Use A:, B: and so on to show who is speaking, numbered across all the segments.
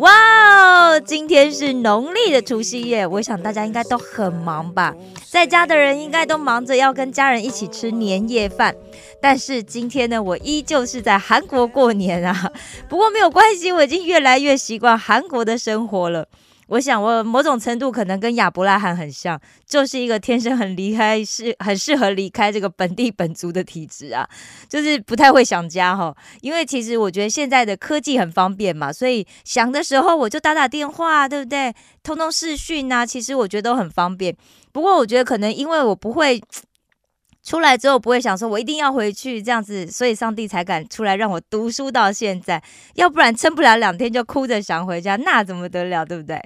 A: 哇哦，今天是农历的除夕夜，我想大家应该都很忙吧，在家的人应该都忙着要跟家人一起吃年夜饭。但是今天呢，我依旧是在韩国过年啊。不过没有关系，我已经越来越习惯韩国的生活了。我想，我某种程度可能跟亚伯拉罕很像，就是一个天生很离开，是很适合离开这个本地本族的体质啊，就是不太会想家哈。因为其实我觉得现在的科技很方便嘛，所以想的时候我就打打电话，对不对？通通视讯啊，其实我觉得都很方便。不过我觉得可能因为我不会。出来之后不会想说，我一定要回去这样子，所以上帝才敢出来让我读书到现在，要不然撑不了两天就哭着想回家，那怎么得了，对不对？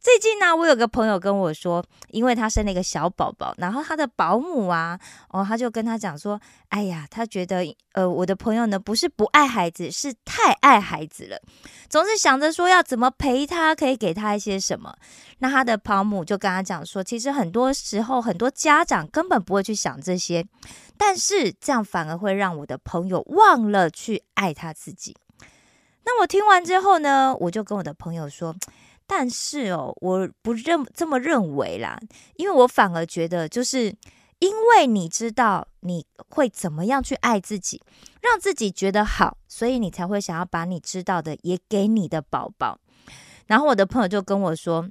A: 最近呢，我有个朋友跟我说，因为他生了一个小宝宝，然后他的保姆啊，哦，他就跟他讲说，哎呀，他觉得，呃，我的朋友呢不是不爱孩子，是太爱孩子了，总是想着说要怎么陪他，可以给他一些什么。那他的保姆就跟他讲说，其实很多时候很多家长根本不会去想这些，但是这样反而会让我的朋友忘了去爱他自己。那我听完之后呢，我就跟我的朋友说。但是哦，我不认这么认为啦，因为我反而觉得，就是因为你知道你会怎么样去爱自己，让自己觉得好，所以你才会想要把你知道的也给你的宝宝。然后我的朋友就跟我说，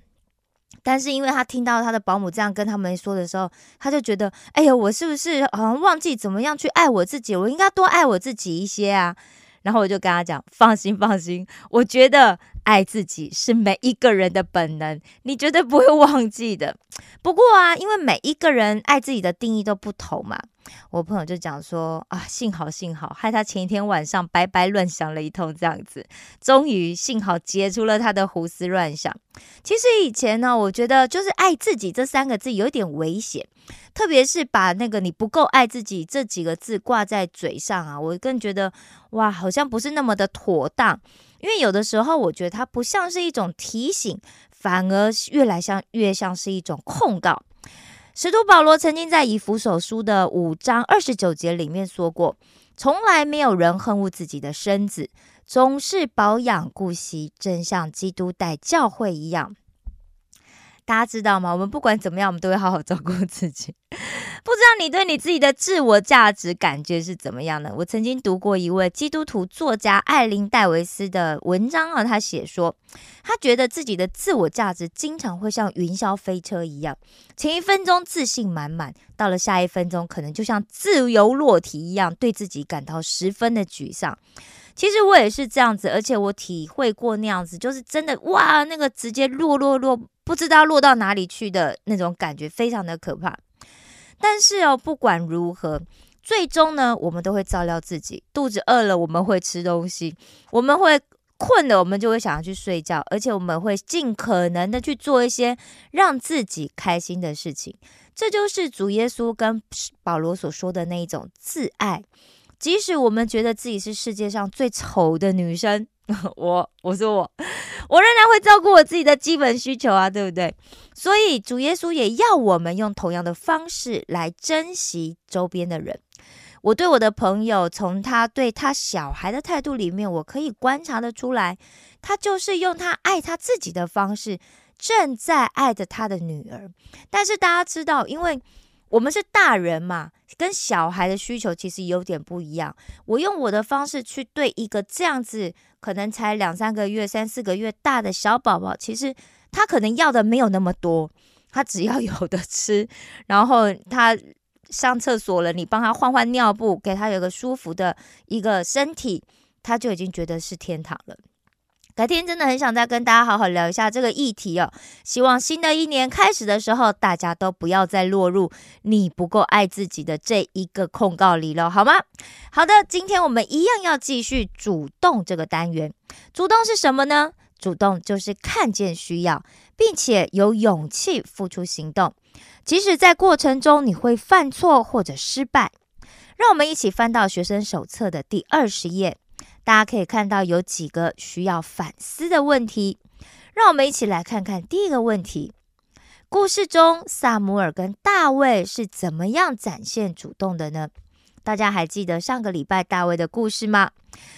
A: 但是因为他听到他的保姆这样跟他们说的时候，他就觉得，哎呀，我是不是好像忘记怎么样去爱我自己？我应该多爱我自己一些啊。然后我就跟他讲，放心放心，我觉得。爱自己是每一个人的本能，你绝对不会忘记的。不过啊，因为每一个人爱自己的定义都不同嘛，我朋友就讲说啊，幸好幸好，害他前一天晚上白白乱想了一通，这样子，终于幸好解除了他的胡思乱想。其实以前呢，我觉得就是爱自己这三个字有点危险，特别是把那个你不够爱自己这几个字挂在嘴上啊，我更觉得哇，好像不是那么的妥当。因为有的时候，我觉得它不像是一种提醒，反而越来像越像是一种控告。使徒保罗曾经在以弗所书的五章二十九节里面说过：“从来没有人恨恶自己的身子，总是保养顾惜，正像基督待教会一样。”大家知道吗？我们不管怎么样，我们都会好好照顾自己。不知道你对你自己的自我价值感觉是怎么样的？我曾经读过一位基督徒作家艾琳戴维斯的文章啊，他写说，他觉得自己的自我价值经常会像云霄飞车一样，前一分钟自信满满，到了下一分钟，可能就像自由落体一样，对自己感到十分的沮丧。其实我也是这样子，而且我体会过那样子，就是真的哇，那个直接落落落，不知道落到哪里去的那种感觉，非常的可怕。但是哦，不管如何，最终呢，我们都会照料自己。肚子饿了，我们会吃东西；我们会困了，我们就会想要去睡觉。而且我们会尽可能的去做一些让自己开心的事情。这就是主耶稣跟保罗所说的那一种自爱。即使我们觉得自己是世界上最丑的女生，我我说我，我仍然会照顾我自己的基本需求啊，对不对？所以主耶稣也要我们用同样的方式来珍惜周边的人。我对我的朋友，从他对他小孩的态度里面，我可以观察得出来，他就是用他爱他自己的方式，正在爱着他的女儿。但是大家知道，因为我们是大人嘛。跟小孩的需求其实有点不一样。我用我的方式去对一个这样子可能才两三个月、三四个月大的小宝宝，其实他可能要的没有那么多，他只要有的吃，然后他上厕所了，你帮他换换尿布，给他有个舒服的一个身体，他就已经觉得是天堂了。改天真的很想再跟大家好好聊一下这个议题哦。希望新的一年开始的时候，大家都不要再落入你不够爱自己的这一个控告里了，好吗？好的，今天我们一样要继续主动这个单元。主动是什么呢？主动就是看见需要，并且有勇气付出行动，即使在过程中你会犯错或者失败。让我们一起翻到学生手册的第二十页，大家可以看到有几个需要反思的问题。让我们一起来看看第一个问题：故事中萨姆尔跟大卫是怎么样展现主动的呢？大家还记得上个礼拜大卫的故事吗？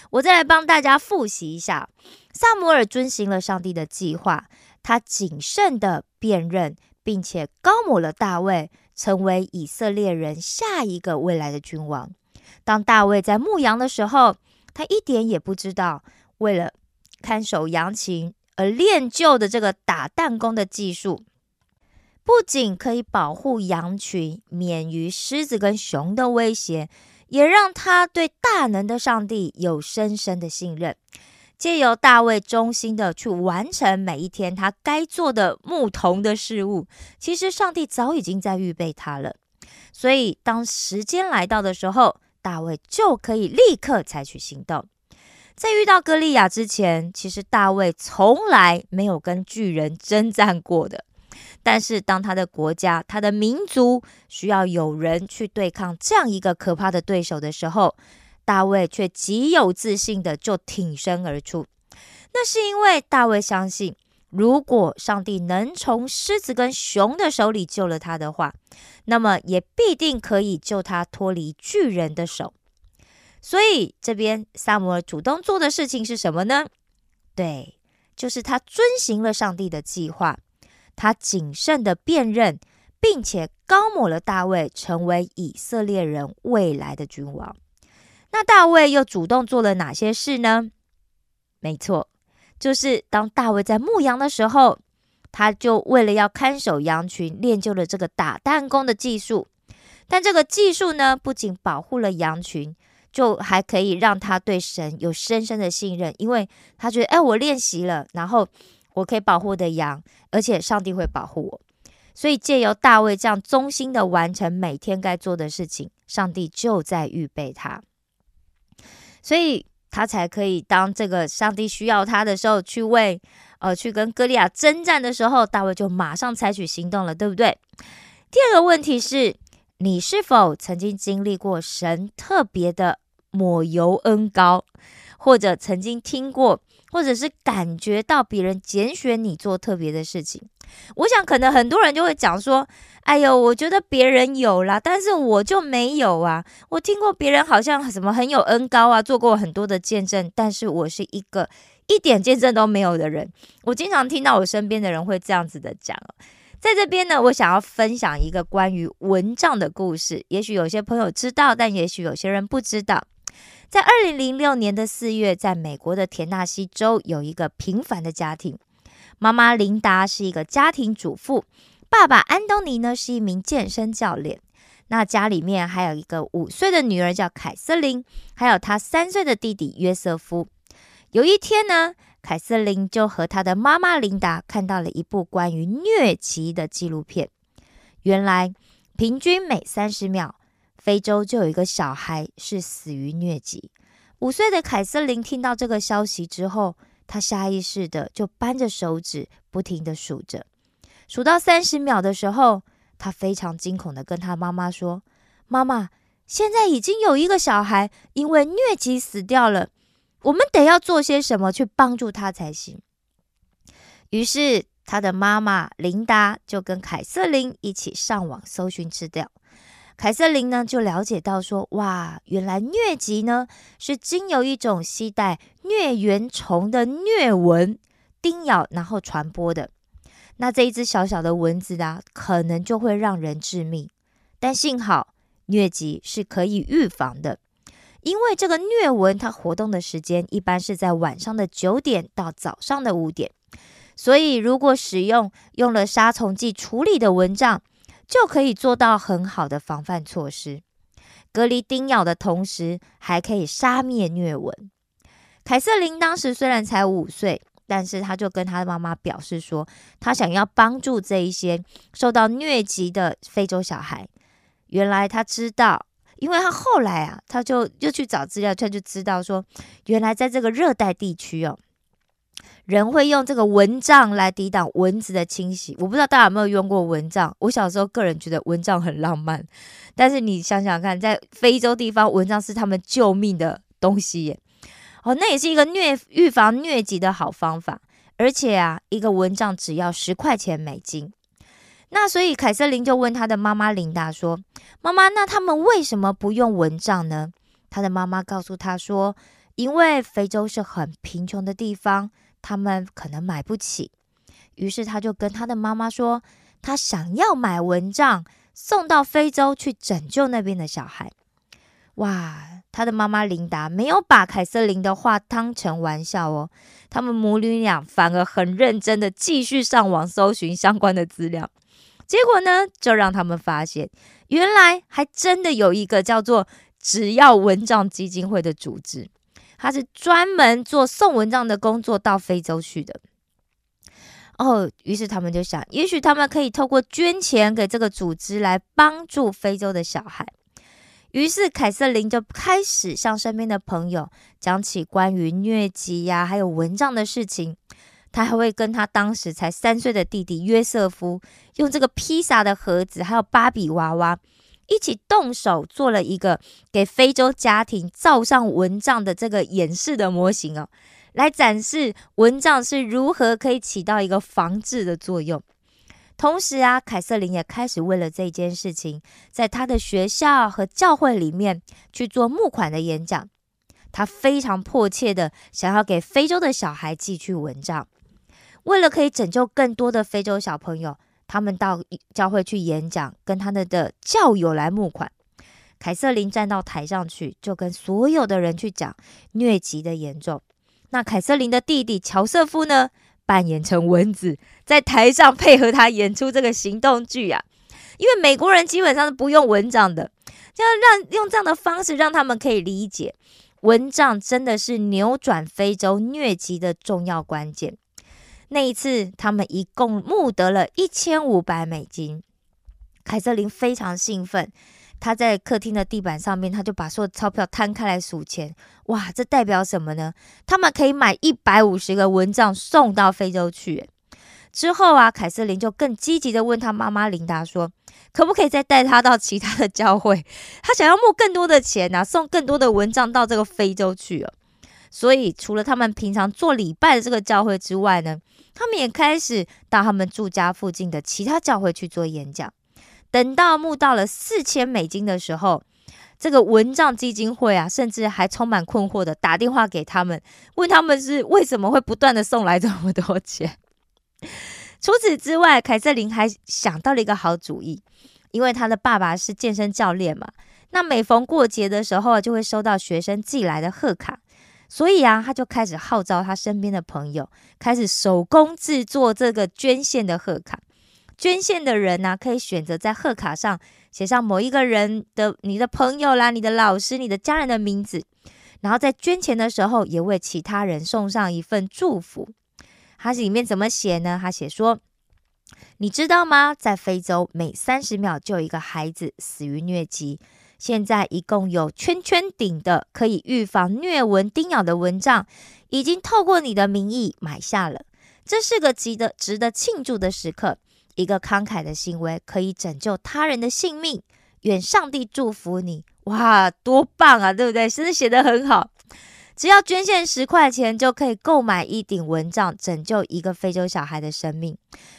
A: 我再来帮大家复习一下。萨姆尔遵循了上帝的计划，他谨慎的辨认，并且高抹了大卫，成为以色列人下一个未来的君王。当大卫在牧羊的时候，他一点也不知道，为了看守羊群。而练就的这个打弹弓的技术，不仅可以保护羊群免于狮子跟熊的威胁，也让他对大能的上帝有深深的信任。借由大卫忠心的去完成每一天他该做的牧童的事物，其实上帝早已经在预备他了。所以当时间来到的时候，大卫就可以立刻采取行动。在遇到歌利亚之前，其实大卫从来没有跟巨人征战过的。但是，当他的国家、他的民族需要有人去对抗这样一个可怕的对手的时候，大卫却极有自信的就挺身而出。那是因为大卫相信，如果上帝能从狮子跟熊的手里救了他的话，那么也必定可以救他脱离巨人的手。所以这边萨摩尔主动做的事情是什么呢？对，就是他遵行了上帝的计划，他谨慎的辨认，并且高抹了大卫成为以色列人未来的君王。那大卫又主动做了哪些事呢？没错，就是当大卫在牧羊的时候，他就为了要看守羊群，练就了这个打弹弓的技术。但这个技术呢，不仅保护了羊群。就还可以让他对神有深深的信任，因为他觉得，哎，我练习了，然后我可以保护的羊，而且上帝会保护我。所以借由大卫这样忠心的完成每天该做的事情，上帝就在预备他，所以他才可以当这个上帝需要他的时候，去为呃去跟歌利亚征战的时候，大卫就马上采取行动了，对不对？第二个问题是。你是否曾经经历过神特别的抹油恩膏，或者曾经听过，或者是感觉到别人拣选你做特别的事情？我想，可能很多人就会讲说：“哎呦，我觉得别人有啦，但是我就没有啊。我听过别人好像什么很有恩膏啊，做过很多的见证，但是我是一个一点见证都没有的人。”我经常听到我身边的人会这样子的讲。在这边呢，我想要分享一个关于蚊帐的故事。也许有些朋友知道，但也许有些人不知道。在二零零六年的四月，在美国的田纳西州，有一个平凡的家庭。妈妈琳达是一个家庭主妇，爸爸安东尼呢是一名健身教练。那家里面还有一个五岁的女儿叫凯瑟琳，还有他三岁的弟弟约瑟夫。有一天呢。凯瑟琳就和她的妈妈琳达看到了一部关于疟疾的纪录片。原来，平均每三十秒，非洲就有一个小孩是死于疟疾。五岁的凯瑟琳听到这个消息之后，她下意识的就扳着手指，不停的数着。数到三十秒的时候，她非常惊恐的跟她妈妈说：“妈妈，现在已经有一个小孩因为疟疾死掉了。”我们得要做些什么去帮助他才行。于是，他的妈妈琳达就跟凯瑟琳一起上网搜寻资料。凯瑟琳呢，就了解到说：“哇，原来疟疾呢是经由一种携带疟原虫的疟蚊叮咬，然后传播的。那这一只小小的蚊子啊，可能就会让人致命。但幸好，疟疾是可以预防的。”因为这个疟蚊，它活动的时间一般是在晚上的九点到早上的五点，所以如果使用用了杀虫剂处理的蚊帐，就可以做到很好的防范措施，隔离叮咬的同时，还可以杀灭疟蚊。凯瑟琳当时虽然才五岁，但是她就跟她的妈妈表示说，她想要帮助这一些受到疟疾的非洲小孩。原来她知道。因为她后来啊，她就又去找资料，她就知道说，原来在这个热带地区哦，人会用这个蚊帐来抵挡蚊子的侵袭。我不知道大家有没有用过蚊帐，我小时候个人觉得蚊帐很浪漫，但是你想想看，在非洲地方，蚊帐是他们救命的东西耶。哦，那也是一个疟预防疟疾的好方法，而且啊，一个蚊帐只要十块钱美金。那所以凯瑟琳就问她的妈妈琳达说：“妈妈，那他们为什么不用蚊帐呢？”她的妈妈告诉她说：“因为非洲是很贫穷的地方，他们可能买不起。”于是他就跟他的妈妈说：“他想要买蚊帐送到非洲去拯救那边的小孩。”哇！他的妈妈琳达没有把凯瑟琳的话当成玩笑哦，他们母女俩反而很认真的继续上网搜寻相关的资料。结果呢，就让他们发现，原来还真的有一个叫做“只要蚊帐基金会”的组织，他是专门做送蚊帐的工作到非洲去的。哦，于是他们就想，也许他们可以透过捐钱给这个组织来帮助非洲的小孩。于是凯瑟琳就开始向身边的朋友讲起关于疟疾呀，还有蚊帐的事情。他还会跟他当时才三岁的弟弟约瑟夫，用这个披萨的盒子，还有芭比娃娃，一起动手做了一个给非洲家庭罩上蚊帐的这个演示的模型哦，来展示蚊帐是如何可以起到一个防治的作用。同时啊，凯瑟琳也开始为了这件事情，在他的学校和教会里面去做募款的演讲。他非常迫切的想要给非洲的小孩寄去蚊帐。为了可以拯救更多的非洲小朋友，他们到教会去演讲，跟他们的教友来募款。凯瑟琳站到台上去，就跟所有的人去讲疟疾的严重。那凯瑟琳的弟弟乔瑟夫呢，扮演成蚊子，在台上配合他演出这个行动剧啊。因为美国人基本上是不用蚊帐的，就要让用这样的方式让他们可以理解，蚊帐真的是扭转非洲疟疾的重要关键。那一次，他们一共募得了一千五百美金。凯瑟琳非常兴奋，她在客厅的地板上面，她就把所有钞票摊开来数钱。哇，这代表什么呢？他们可以买一百五十个蚊帐送到非洲去。之后啊，凯瑟琳就更积极的问她妈妈琳达说：“可不可以再带她到其他的教会？她想要募更多的钱啊，送更多的蚊帐到这个非洲去了。”所以，除了他们平常做礼拜的这个教会之外呢，他们也开始到他们住家附近的其他教会去做演讲。等到募到了四千美金的时候，这个蚊帐基金会啊，甚至还充满困惑的打电话给他们，问他们是为什么会不断的送来这么多钱。除此之外，凯瑟琳还想到了一个好主意，因为他的爸爸是健身教练嘛，那每逢过节的时候，就会收到学生寄来的贺卡。所以啊，他就开始号召他身边的朋友，开始手工制作这个捐献的贺卡。捐献的人呢，可以选择在贺卡上写上某一个人的、你的朋友啦、你的老师、你的家人的名字，然后在捐钱的时候，也为其他人送上一份祝福。它里面怎么写呢？他写说：“你知道吗？在非洲，每三十秒就有一个孩子死于疟疾。”现在一共有圈圈顶的可以预防疟蚊叮咬的蚊帐，已经透过你的名义买下了。这是个值得值得庆祝的时刻，一个慷慨的行为可以拯救他人的性命。愿上帝祝福你！哇，多棒啊，对不对？真的写得很好。只要捐献十块钱，就可以购买一顶蚊帐，拯救一个非洲小孩的生命，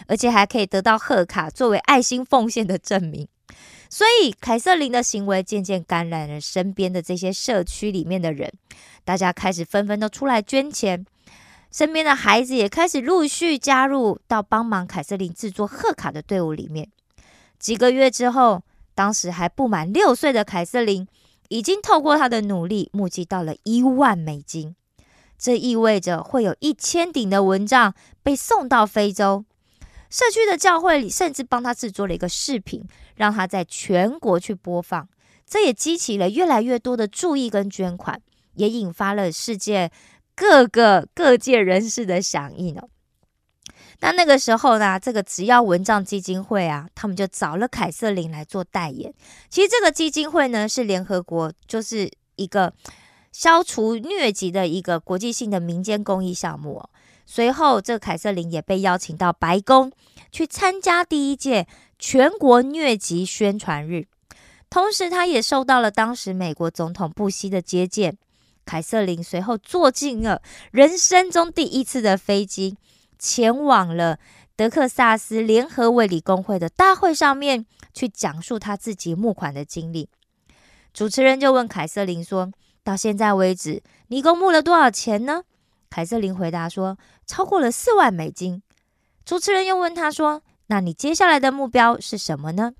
A: 而且还可以得到贺卡，作为爱心奉献的证明。所以，凯瑟琳的行为渐渐感染了身边的这些社区里面的人，大家开始纷纷都出来捐钱，身边的孩子也开始陆续加入到帮忙凯瑟琳制作贺卡的队伍里面。几个月之后，当时还不满六岁的凯瑟琳，已经透过她的努力募集到了一万美金，这意味着会有一千顶的蚊帐被送到非洲。社区的教会里甚至帮他制作了一个视频，让他在全国去播放，这也激起了越来越多的注意跟捐款，也引发了世界各个各界人士的响应哦。那那个时候呢，这个只要蚊帐基金会啊，他们就找了凯瑟琳来做代言。其实这个基金会呢，是联合国就是一个消除疟疾的一个国际性的民间公益项目哦。随后，这凯瑟琳也被邀请到白宫去参加第一届全国疟疾宣传日，同时，他也受到了当时美国总统布希的接见。凯瑟琳随后坐进了人生中第一次的飞机，前往了德克萨斯联合卫理公会的大会上面去讲述他自己募款的经历。主持人就问凯瑟琳说：“到现在为止，你一共募了多少钱呢？”凯瑟琳回答说：“超过了四万美金。”主持人又问他说：“那你接下来的目标是什么呢？”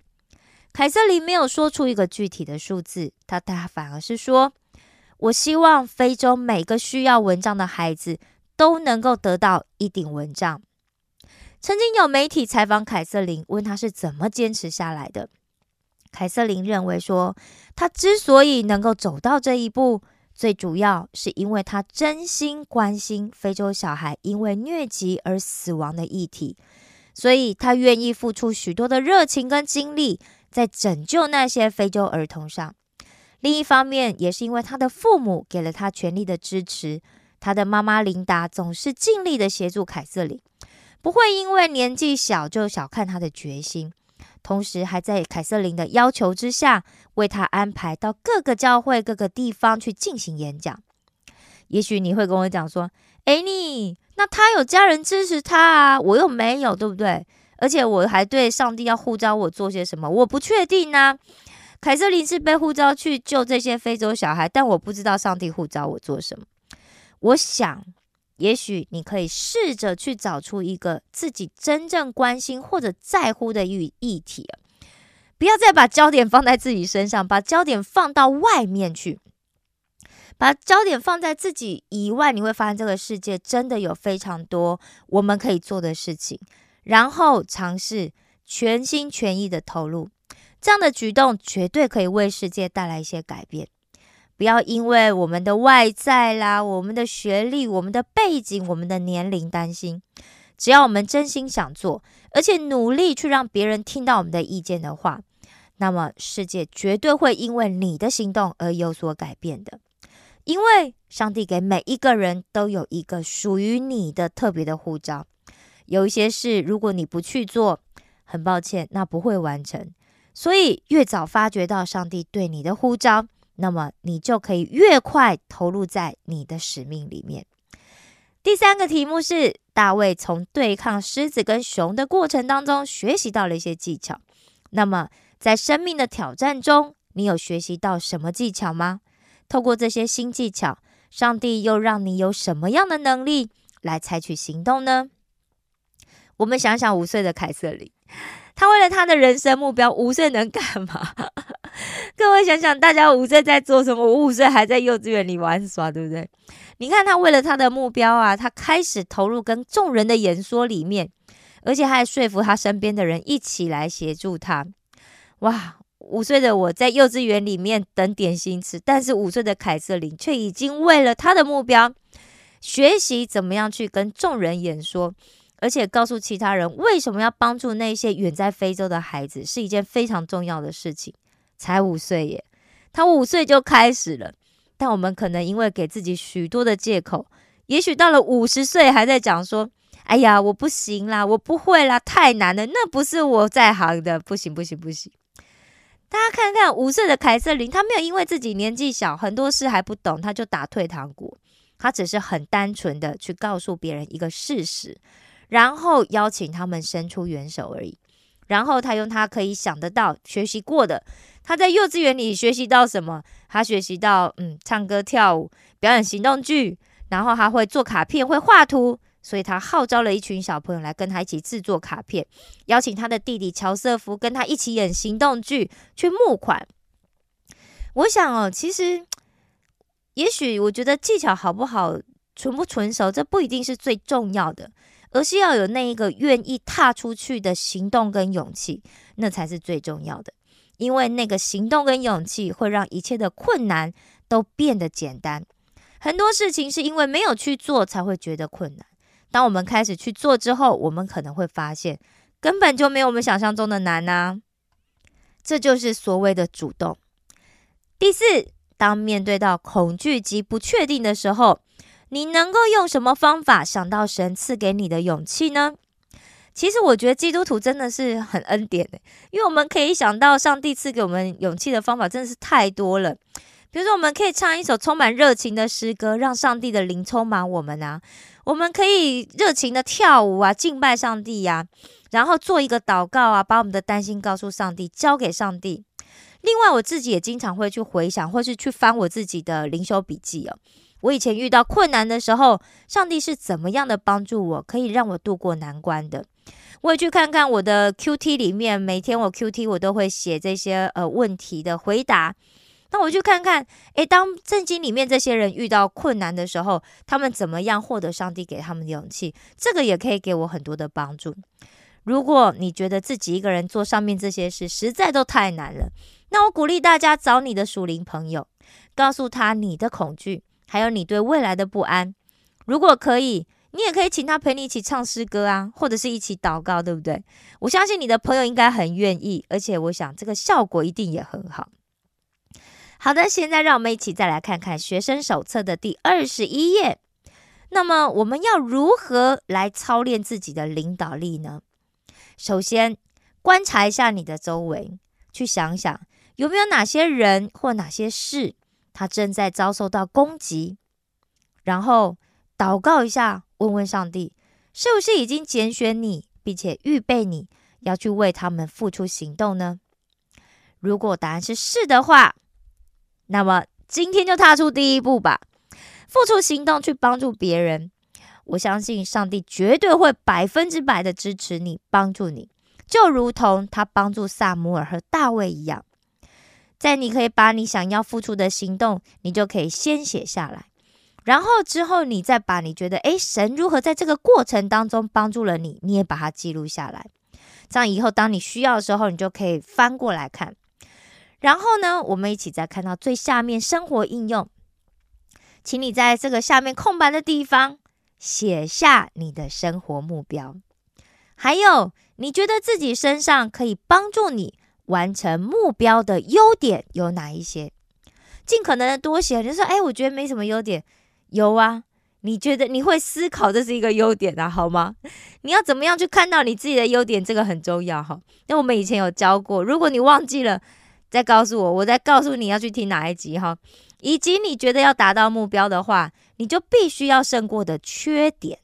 A: 凯瑟琳没有说出一个具体的数字，他他反而是说。我希望非洲每个需要蚊帐的孩子都能够得到一顶蚊帐。曾经有媒体采访凯瑟琳，问她是怎么坚持下来的。凯瑟琳认为说，她之所以能够走到这一步，最主要是因为他真心关心非洲小孩因为疟疾而死亡的议题，所以他愿意付出许多的热情跟精力，在拯救那些非洲儿童上。另一方面，也是因为他的父母给了他全力的支持，他的妈妈琳达总是尽力的协助凯瑟琳，不会因为年纪小就小看他的决心，同时还在凯瑟琳的要求之下，为他安排到各个教会、各个地方去进行演讲。也许你会跟我讲说：“哎，你那他有家人支持他啊，我又没有，对不对？而且我还对上帝要呼召我做些什么，我不确定呢。”凯瑟琳是被呼召去救这些非洲小孩，但我不知道上帝呼召我做什么。我想，也许你可以试着去找出一个自己真正关心或者在乎的议议题不要再把焦点放在自己身上，把焦点放到外面去，把焦点放在自己以外，你会发现这个世界真的有非常多我们可以做的事情，然后尝试全心全意的投入。这样的举动绝对可以为世界带来一些改变。不要因为我们的外在啦、我们的学历、我们的背景、我们的年龄担心。只要我们真心想做，而且努力去让别人听到我们的意见的话，那么世界绝对会因为你的行动而有所改变的。因为上帝给每一个人都有一个属于你的特别的护照。有一些事，如果你不去做，很抱歉，那不会完成。所以，越早发觉到上帝对你的呼召，那么你就可以越快投入在你的使命里面。第三个题目是：大卫从对抗狮子跟熊的过程当中学习到了一些技巧。那么，在生命的挑战中，你有学习到什么技巧吗？透过这些新技巧，上帝又让你有什么样的能力来采取行动呢？我们想想五岁的凯瑟琳。他为了他的人生目标，五岁能干嘛？各位想想，大家五岁在做什么？我五岁还在幼稚园里玩耍，对不对？你看他为了他的目标啊，他开始投入跟众人的演说里面，而且还说服他身边的人一起来协助他。哇！五岁的我在幼稚园里面等点心吃，但是五岁的凯瑟琳却已经为了他的目标，学习怎么样去跟众人演说。而且告诉其他人为什么要帮助那些远在非洲的孩子，是一件非常重要的事情。才五岁耶，他五岁就开始了。但我们可能因为给自己许多的借口，也许到了五十岁还在讲说：“哎呀，我不行啦，我不会啦，太难了，那不是我在行的，不行不行不行。”大家看看五岁的凯瑟琳，他没有因为自己年纪小，很多事还不懂，他就打退堂鼓。他只是很单纯的去告诉别人一个事实。然后邀请他们伸出援手而已。然后他用他可以想得到、学习过的，他在幼稚园里学习到什么？他学习到，嗯，唱歌、跳舞、表演行动剧。然后他会做卡片、会画图，所以他号召了一群小朋友来跟他一起制作卡片，邀请他的弟弟乔瑟夫跟他一起演行动剧去募款。我想哦，其实，也许我觉得技巧好不好、纯不纯熟，这不一定是最重要的。而是要有那一个愿意踏出去的行动跟勇气，那才是最重要的。因为那个行动跟勇气会让一切的困难都变得简单。很多事情是因为没有去做才会觉得困难。当我们开始去做之后，我们可能会发现根本就没有我们想象中的难呐。这就是所谓的主动。第四，当面对到恐惧及不确定的时候。你能够用什么方法想到神赐给你的勇气呢？其实我觉得基督徒真的是很恩典的，因为我们可以想到上帝赐给我们勇气的方法真的是太多了。比如说，我们可以唱一首充满热情的诗歌，让上帝的灵充满我们啊；我们可以热情的跳舞啊，敬拜上帝呀；然后做一个祷告啊，把我们的担心告诉上帝，交给上帝。另外，我自己也经常会去回想，或是去翻我自己的灵修笔记哦。我以前遇到困难的时候，上帝是怎么样的帮助我，可以让我度过难关的？我也去看看我的 Q T 里面，每天我 Q T 我都会写这些呃问题的回答。那我去看看，诶，当圣经里面这些人遇到困难的时候，他们怎么样获得上帝给他们的勇气？这个也可以给我很多的帮助。如果你觉得自己一个人做上面这些事实在都太难了，那我鼓励大家找你的属灵朋友，告诉他你的恐惧。还有你对未来的不安，如果可以，你也可以请他陪你一起唱诗歌啊，或者是一起祷告，对不对？我相信你的朋友应该很愿意，而且我想这个效果一定也很好。好的，现在让我们一起再来看看学生手册的第二十一页。那么我们要如何来操练自己的领导力呢？首先，观察一下你的周围，去想想有没有哪些人或哪些事。他正在遭受到攻击，然后祷告一下，问问上帝，是不是已经拣选你，并且预备你要去为他们付出行动呢？如果答案是是的话，那么今天就踏出第一步吧，付出行动去帮助别人。我相信上帝绝对会百分之百的支持你，帮助你，就如同他帮助萨姆尔和大卫一样。在你可以把你想要付出的行动，你就可以先写下来，然后之后你再把你觉得诶神如何在这个过程当中帮助了你，你也把它记录下来。这样以后当你需要的时候，你就可以翻过来看。然后呢，我们一起再看到最下面生活应用，请你在这个下面空白的地方写下你的生活目标，还有你觉得自己身上可以帮助你。完成目标的优点有哪一些？尽可能的多写。就说，哎，我觉得没什么优点。有啊，你觉得你会思考，这是一个优点啊，好吗？你要怎么样去看到你自己的优点？这个很重要哈。那我们以前有教过，如果你忘记了，再告诉我，我再告诉你要去听哪一集哈。以及你觉得要达到目标的话，你就必须要胜过的缺点。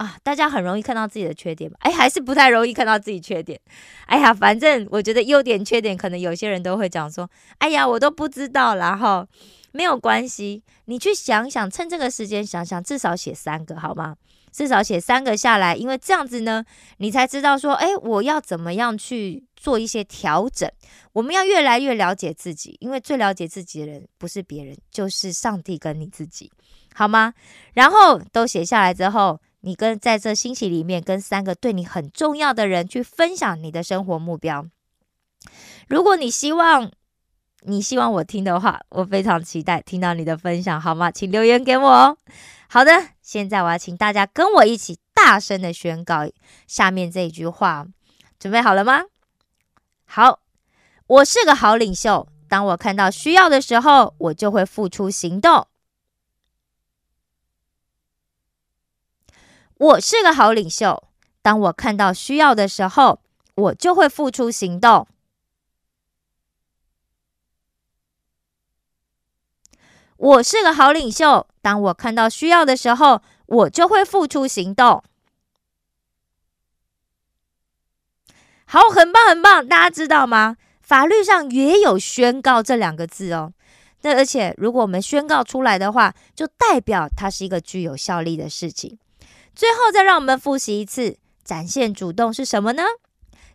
A: 啊，大家很容易看到自己的缺点吧？哎，还是不太容易看到自己缺点。哎呀，反正我觉得优点、缺点，可能有些人都会讲说：“哎呀，我都不知道。”然后没有关系，你去想想，趁这个时间想想，至少写三个好吗？至少写三个下来，因为这样子呢，你才知道说：“哎，我要怎么样去做一些调整？”我们要越来越了解自己，因为最了解自己的人不是别人，就是上帝跟你自己，好吗？然后都写下来之后。你跟在这星期里面，跟三个对你很重要的人去分享你的生活目标。如果你希望你希望我听的话，我非常期待听到你的分享，好吗？请留言给我哦。好的，现在我要请大家跟我一起大声的宣告下面这一句话，准备好了吗？好，我是个好领袖，当我看到需要的时候，我就会付出行动。我是个好领袖，当我看到需要的时候，我就会付出行动。我是个好领袖，当我看到需要的时候，我就会付出行动。好，很棒，很棒，大家知道吗？法律上也有宣告这两个字哦。那而且，如果我们宣告出来的话，就代表它是一个具有效力的事情。最后，再让我们复习一次：展现主动是什么呢？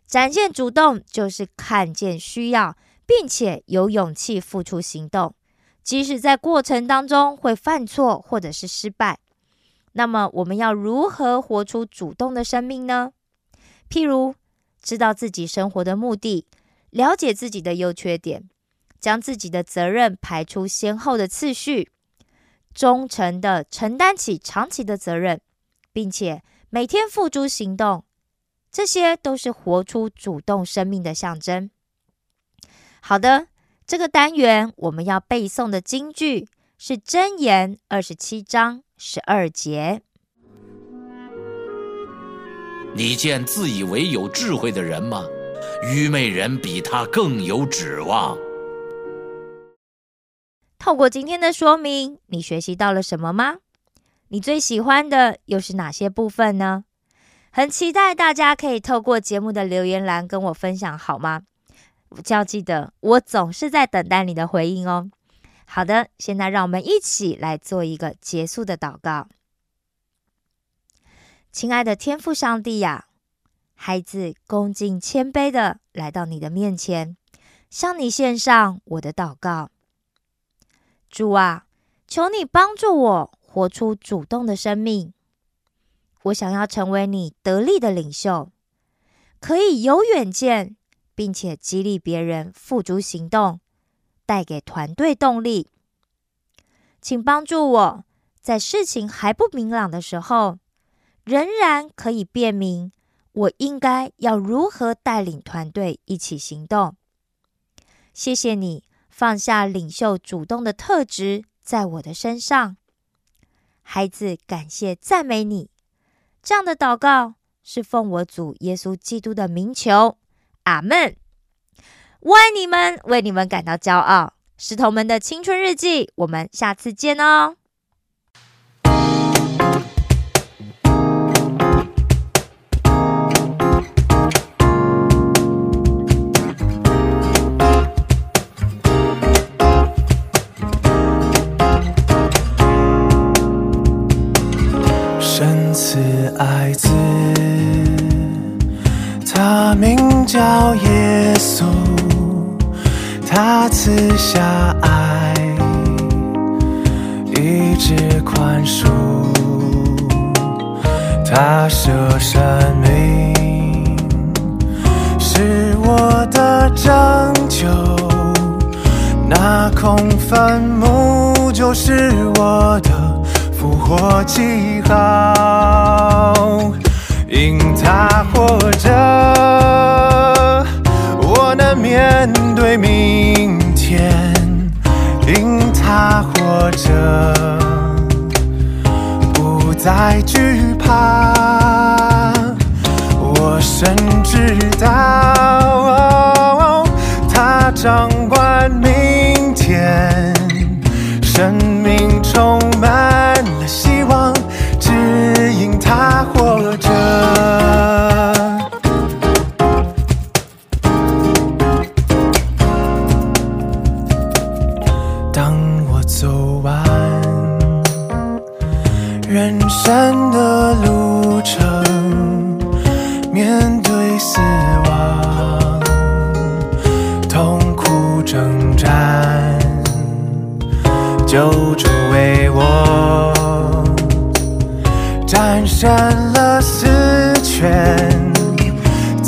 A: 展现主动就是看见需要，并且有勇气付出行动，即使在过程当中会犯错或者是失败。那么，我们要如何活出主动的生命呢？譬如，知道自己生活的目的，了解自己的优缺点，将自己的责任排出先后的次序，忠诚的承担起长期的责任。并且每天付诸行动，这些都是活出主动生命的象征。好的，这个单元我们要背诵的金句是箴言二十七章十二节。
B: 你见自以为有智慧的人吗？愚昧人比他更有指望。
A: 透过今天的说明，你学习到了什么吗？你最喜欢的又是哪些部分呢？很期待大家可以透过节目的留言栏跟我分享，好吗？就要记得，我总是在等待你的回应哦。好的，现在让我们一起来做一个结束的祷告。亲爱的天父上帝呀，孩子恭敬谦卑的来到你的面前，向你献上我的祷告。主啊，求你帮助我。活出主动的生命。我想要成为你得力的领袖，可以有远见，并且激励别人付诸行动，带给团队动力。请帮助我在事情还不明朗的时候，仍然可以辨明我应该要如何带领团队一起行动。谢谢你放下领袖主动的特质在我的身上。孩子，感谢赞美你，这样的祷告是奉我主耶稣基督的名求，阿门。我爱你们，为你们感到骄傲。石头们的青春日记，我们下次见哦。
C: 稣，他赐下爱，一直宽恕，他舍生命，是我的拯救，那空坟墓就是我的。复活记号，因他活着，难面对明天；因他活着，不再惧怕。我深知道，他掌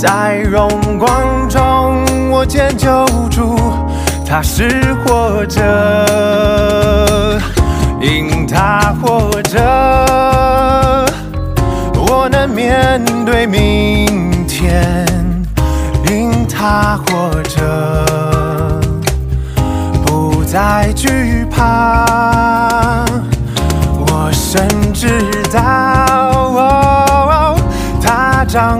C: 在荣光中我见救主，他是活着，因他活着，我能面对明天，因他活着，不再惧怕。我甚至道，他掌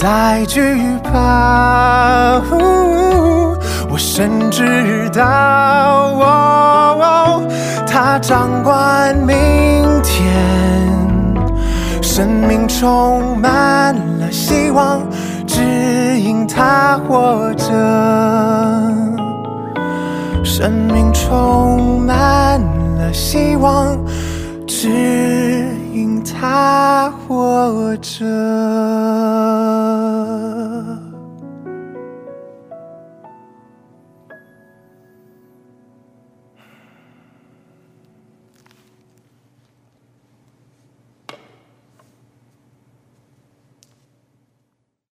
C: 再惧怕，我深知道，他掌管明天，生命充满了希望，只因他活着，生命充满了希望，只他活着。